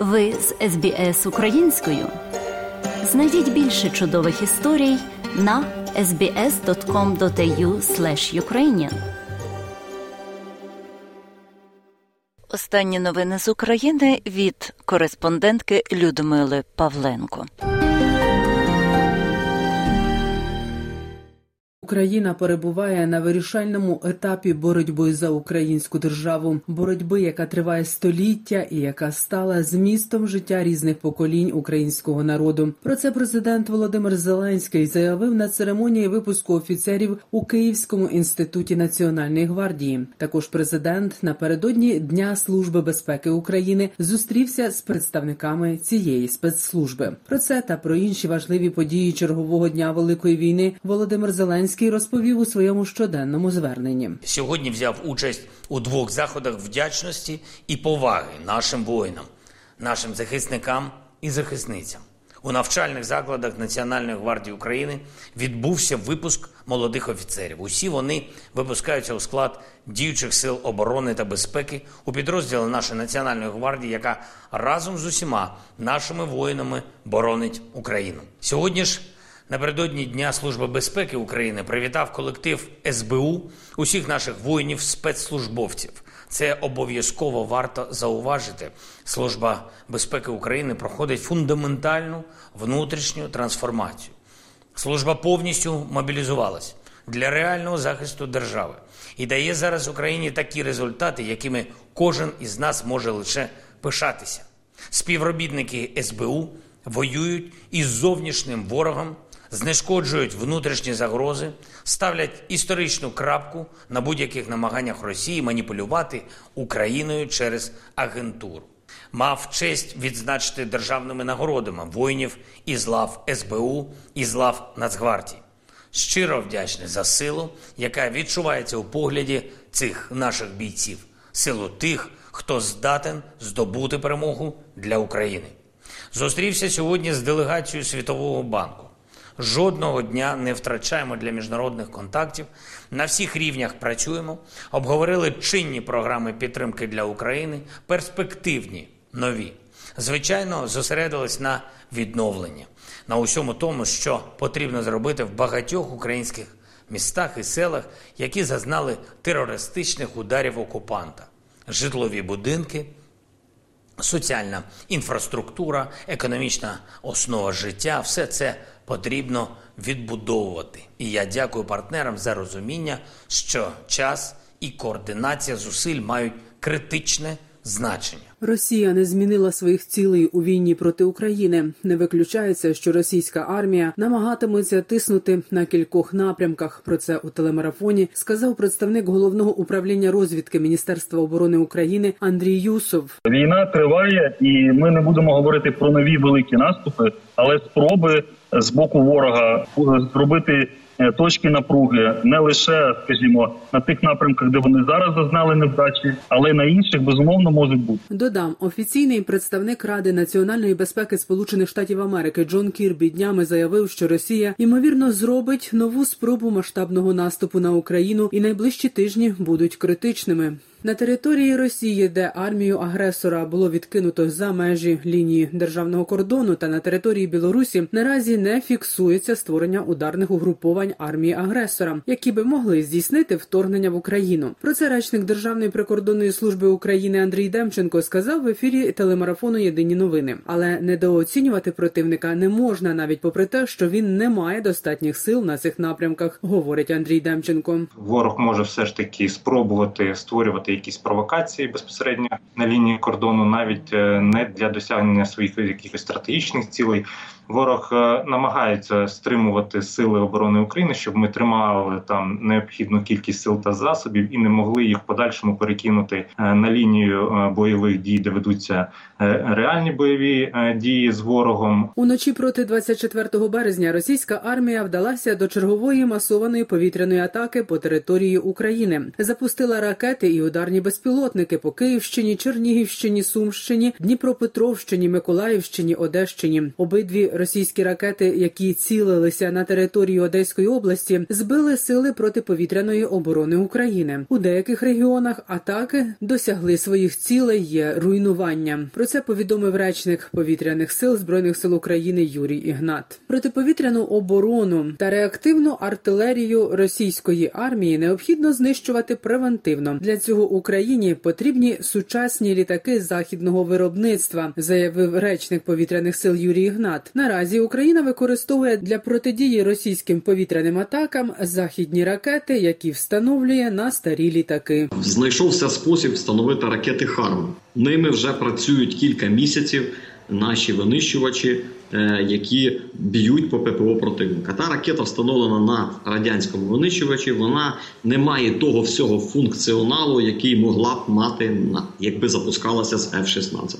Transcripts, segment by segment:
Ви з СБС українською. Знайдіть більше чудових історій на sbs.com.au ukrainian Останні новини з України від кореспондентки Людмили Павленко. Україна перебуває на вирішальному етапі боротьби за українську державу, боротьби, яка триває століття і яка стала змістом життя різних поколінь українського народу. Про це президент Володимир Зеленський заявив на церемонії випуску офіцерів у Київському інституті національної гвардії. Також президент напередодні Дня служби безпеки України зустрівся з представниками цієї спецслужби. Про це та про інші важливі події чергового дня великої війни Володимир Зеленський. Зеленський розповів у своєму щоденному зверненні. Сьогодні взяв участь у двох заходах вдячності і поваги нашим воїнам, нашим захисникам і захисницям. У навчальних закладах Національної гвардії України відбувся випуск молодих офіцерів. Усі вони випускаються у склад діючих сил оборони та безпеки у підрозділи нашої національної гвардії, яка разом з усіма нашими воїнами боронить Україну. Сьогодні ж Напередодні Дня Служби безпеки України привітав колектив СБУ усіх наших воїнів, спецслужбовців. Це обов'язково варто зауважити. Служба безпеки України проходить фундаментальну внутрішню трансформацію. Служба повністю мобілізувалась для реального захисту держави і дає зараз Україні такі результати, якими кожен із нас може лише пишатися. Співробітники СБУ воюють із зовнішнім ворогом знешкоджують внутрішні загрози, ставлять історичну крапку на будь-яких намаганнях Росії маніпулювати Україною через агентуру. Мав честь відзначити державними нагородами воїнів із лав СБУ із лав Нацгвардії. Щиро вдячний за силу, яка відчувається у погляді цих наших бійців, силу тих, хто здатен здобути перемогу для України. Зустрівся сьогодні з делегацією Світового банку жодного дня не втрачаємо для міжнародних контактів. На всіх рівнях працюємо, обговорили чинні програми підтримки для України, перспективні нові. Звичайно, зосередились на відновленні, на усьому тому, що потрібно зробити в багатьох українських містах і селах, які зазнали терористичних ударів окупанта, житлові будинки. Соціальна інфраструктура, економічна основа життя все це потрібно відбудовувати. І я дякую партнерам за розуміння, що час і координація зусиль мають критичне значення. Росія не змінила своїх цілей у війні проти України. Не виключається, що російська армія намагатиметься тиснути на кількох напрямках. Про це у телемарафоні сказав представник головного управління розвідки Міністерства оборони України Андрій Юсов. Війна триває, і ми не будемо говорити про нові великі наступи, але спроби з боку ворога зробити Е, точки напруги не лише, скажімо, на тих напрямках, де вони зараз зазнали невдачі, але й на інших безумовно можуть бути. Додам офіційний представник Ради національної безпеки Сполучених Штатів Америки Джон Кірбі днями заявив, що Росія ймовірно зробить нову спробу масштабного наступу на Україну, і найближчі тижні будуть критичними. На території Росії, де армію агресора було відкинуто за межі лінії державного кордону, та на території Білорусі наразі не фіксується створення ударних угруповань армії агресора, які би могли здійснити вторгнення в Україну. Про це речник Державної прикордонної служби України Андрій Демченко сказав в ефірі телемарафону Єдині новини, але недооцінювати противника не можна, навіть попри те, що він не має достатніх сил на цих напрямках, говорить Андрій Демченко. Ворог може все ж таки спробувати створювати якісь провокації безпосередньо на лінії кордону, навіть е, не для досягнення своїх якихось стратегічних цілей. Ворог е, намагається стримувати сили оборони України, щоб ми тримали там необхідну кількість сил та засобів і не могли їх в подальшому перекинути е, на лінію бойових дій, де ведуться реальні бойові дії з ворогом. Уночі проти 24 березня російська армія вдалася до чергової масованої повітряної атаки по території України, запустила ракети і ударні безпілотники по Київщині, Чернігівщині, Сумщині, Дніпропетровщині, Миколаївщині, Одещині. Обидві Російські ракети, які цілилися на території Одеської області, збили сили протиповітряної оборони України. У деяких регіонах атаки досягли своїх цілей. Є руйнування. Про це повідомив речник повітряних сил збройних сил України Юрій Ігнат. Протиповітряну оборону та реактивну артилерію російської армії необхідно знищувати превентивно. Для цього Україні потрібні сучасні літаки західного виробництва, заявив речник повітряних сил Юрій Ігнат. Наразі Україна використовує для протидії російським повітряним атакам західні ракети, які встановлює на старі літаки. Знайшовся спосіб встановити ракети Харм. Ними вже працюють кілька місяців наші винищувачі, е, які б'ють по ППО противника. Та ракета встановлена на радянському винищувачі. Вона не має того всього функціоналу, який могла б мати якби запускалася з F-16.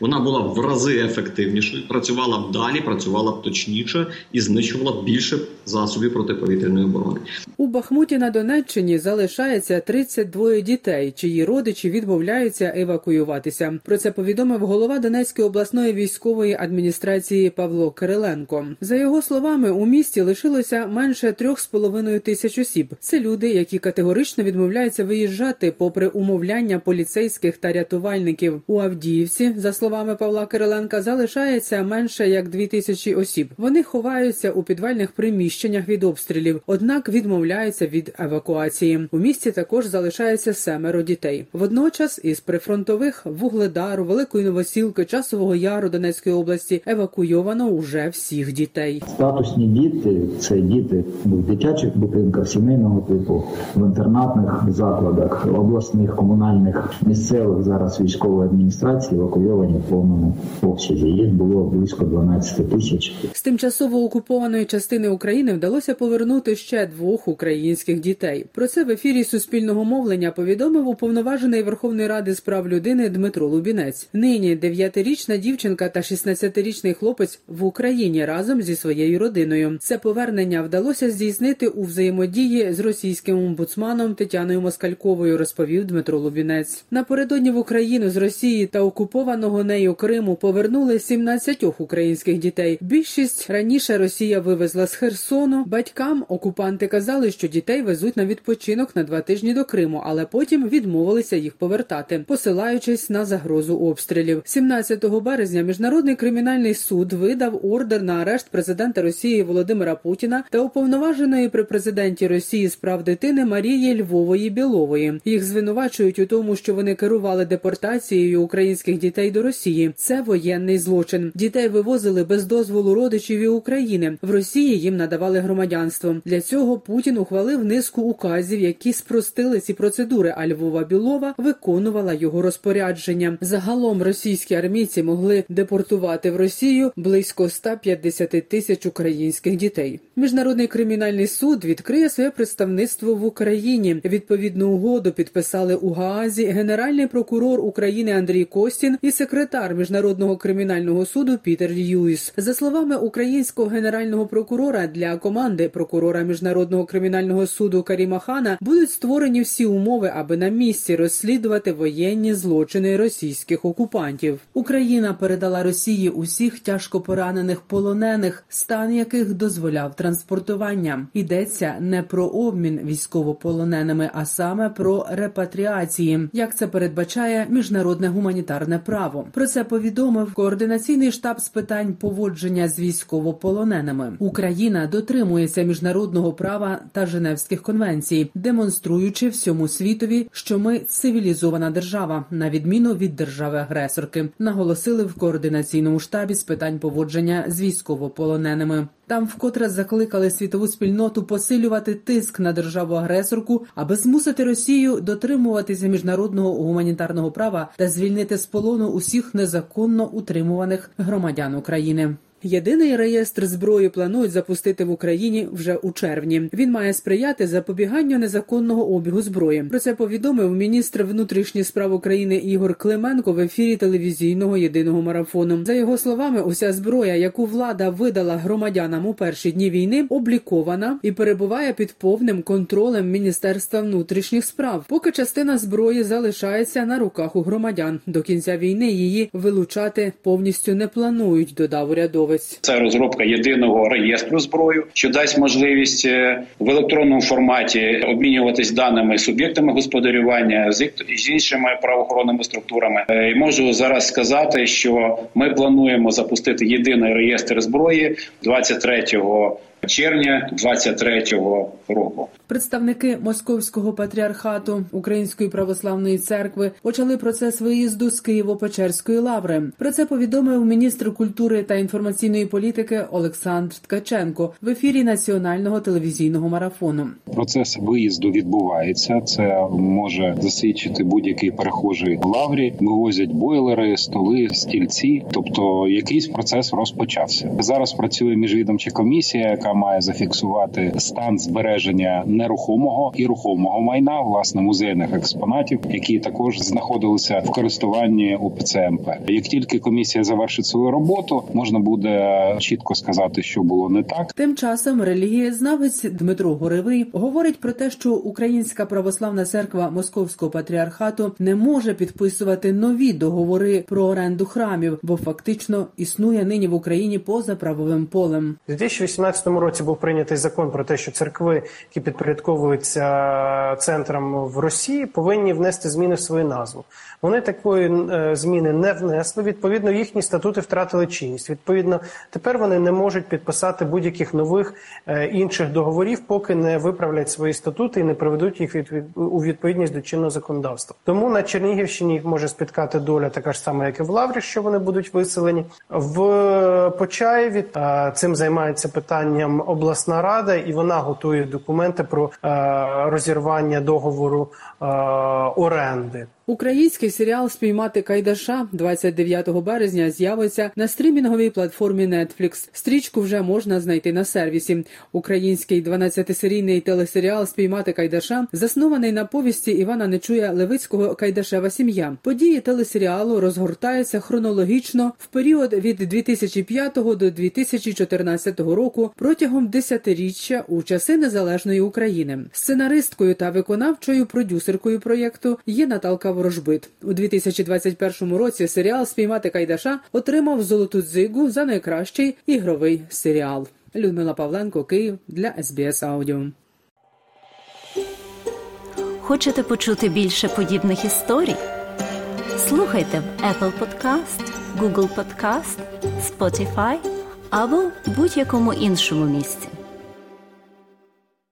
Вона була в рази ефективнішою, працювала б далі, працювала б точніше і знищувала б більше засобів протиповітряної оборони. У Бахмуті на Донеччині залишається 32 дітей, чиї родичі відмовляються евакуюватися. Про це повідомив голова Донецької обласної військової адміністрації Павло Кириленко. За його словами, у місті лишилося менше трьох з половиною тисяч осіб. Це люди, які категорично відмовляються виїжджати, попри умовляння поліцейських та рятувальників. У Авдіївці, за словами Павла Кириленка, залишається менше як дві тисячі осіб. Вони ховаються у підвальних приміщеннях від обстрілів, однак відмовляються від евакуації. У місті також залишається семеро дітей. Водночас із прифронтових вугледару, великої новосілки, часового яру Донецької області евакуйовано уже всіх дітей. Статусні діти це діти в дитячих будинках сімейного типу, в інтернатних закладах, обласних, комунальних, місцевих зараз військової адміністрації евакуйовані в повному обсязі. Їх було близько 12 тисяч. З тимчасово окупованої частини України вдалося повернути ще двох українських дітей. Про це в ефірі суспільного мовлення повідомив уповноважений Верховної Ради з прав людини Дмитро Лубінець. Нині дев'ятирічна дівчинка та 16-річний хлопець в Україні разом зі своєю родиною. Це повернення вдалося здійснити у взаємодії з російським омбудсманом Тетяною Москальковою, розповів Дмитро Лубінець. Напередодні в Україну з Росії та окупованого нею Криму повернули 17 українських дітей. Більшість раніше Росія вивезла з Херсону. Батькам окупанти казали, що дітей везуть на відпочинок на два тижні до Криму, але потім відмовилися їх повертати, посилаючись на загрозу обстрілів. 17 березня міжнародний кримінальний суд видав ордер на арешт президента Росії Володимира Путіна та уповноваженої при президенті Росії з прав дитини Марії Львової Білової. Їх звинувачують у тому, що вони керували депортацією українських дітей до Росії. Це воєнний злочин. Дітей вивозили без дозволу родичів і України. В Росії їм надавали громадянство. Для цього Путін ухвалив низку указів, які спростили ці процедури. А Львова Білова виконувала його розпорядження. Загалом російські армійці могли депортувати в Росію близько 150 тисяч українських дітей. Міжнародний кримінальний суд відкриє своє представництво в Україні. Відповідну угоду підписали у Гаазі генеральний прокурор України Андрій Костін і секретар міжнародного кримінального суду Пітер Льюіс. За словами українського генерального прокурора для команди прокурора міжнародного кримінального суду Каріма Хана будуть створені всі умови, аби на місці розслідувати воєнні злочини російських окупантів. Україна передала Росії усіх тяжко поранених полонених, стан яких дозволяв транспортування. Йдеться не про обмін військовополоненими, а саме про репатріації, як це передбачає міжнародне гуманітарне право. Про це повідомив координаційний штаб з питань поводження з військовополоненими. Україна дотримується міжнародного права та Женевських конвенцій, демонструючи всьому світові, що ми цивілізована держава, на відміну від держави-агресорки, наголосили в координаційному штабі з питань поводження з військовополоненими. Там вкотре закликали світову спільноту посилювати тиск на державу агресорку, аби змусити Росію дотримуватися міжнародного гуманітарного права та звільнити з полону усіх незаконно утримуваних громадян України. Єдиний реєстр зброї планують запустити в Україні вже у червні. Він має сприяти запобіганню незаконного обігу зброї. Про це повідомив міністр внутрішніх справ України Ігор Клименко в ефірі телевізійного єдиного марафону. За його словами, уся зброя, яку влада видала громадянам у перші дні війни, облікована і перебуває під повним контролем Міністерства внутрішніх справ. Поки частина зброї залишається на руках у громадян. До кінця війни її вилучати повністю не планують. Додав урядовець. Посадовець. Це розробка єдиного реєстру зброю, що дасть можливість е, в електронному форматі обмінюватись даними суб'єктами господарювання з з іншими правоохоронними структурами. Е, І можу зараз сказати, що ми плануємо запустити єдиний реєстр зброї 23 червня 2023 року. Представники Московського патріархату Української православної церкви почали процес виїзду з Києво-Печерської лаври. Про це повідомив міністр культури та інформаційної політики Олександр Ткаченко в ефірі національного телевізійного марафону. Процес виїзду відбувається. Це може засвідчити будь-який перехожий в лаврі. Вивозять бойлери, столи, стільці. Тобто, якийсь процес розпочався. Зараз працює міжвідомча комісія, яка має зафіксувати стан збереження нерухомого і рухомого майна, власне, музейних експонатів, які також знаходилися в користуванні УПЦ МП. Як тільки комісія завершить свою роботу, можна буде чітко сказати, що було не так. Тим часом релігієзнавець Дмитро Горевий говорить про те, що Українська православна церква Московського патріархату не може підписувати нові договори про оренду храмів, бо фактично існує нині в Україні поза правовим полем. У 2018 році був прийнятий закон про те, що церкви, які підпорядковуються центрам в Росії, повинні внести зміни в свою назву. Вони такої е, зміни не внесли. Відповідно, їхні статути втратили чинність. Відповідно, тепер вони не можуть підписати будь-яких нових е, інших договорів, поки не виправлять свої статути і не приведуть їх у відповідність до чинного законодавства. Тому на Чернігівщині їх може спіткати доля така ж сама, як і в Лаврі, що вони будуть виселені в Почаєві. е, Цим займається питанням обласна рада, і вона готує документи про е, розірвання договору е, оренди. Український серіал Спіймати Кайдаша 29 березня з'явиться на стрімінговій платформі Netflix. Стрічку вже можна знайти на сервісі. Український 12-серійний телесеріал Спіймати Кайдаша заснований на повісті Івана Нечуя Левицького Кайдашева сім'я. Події телесеріалу розгортаються хронологічно в період від 2005 до 2014 року протягом десятиріччя у часи незалежної України. Сценаристкою та виконавчою продюсеркою проєкту є Наталка Ворожбит. У 2021 році серіал Спіймати Кайдаша отримав золоту дзигу за найкращий ігровий серіал. Людмила Павленко, Київ для СБС Аудіо. Хочете почути більше подібних історій? Слухайте в Apple Podcast, Google Podcast, Spotify або будь-якому іншому місці.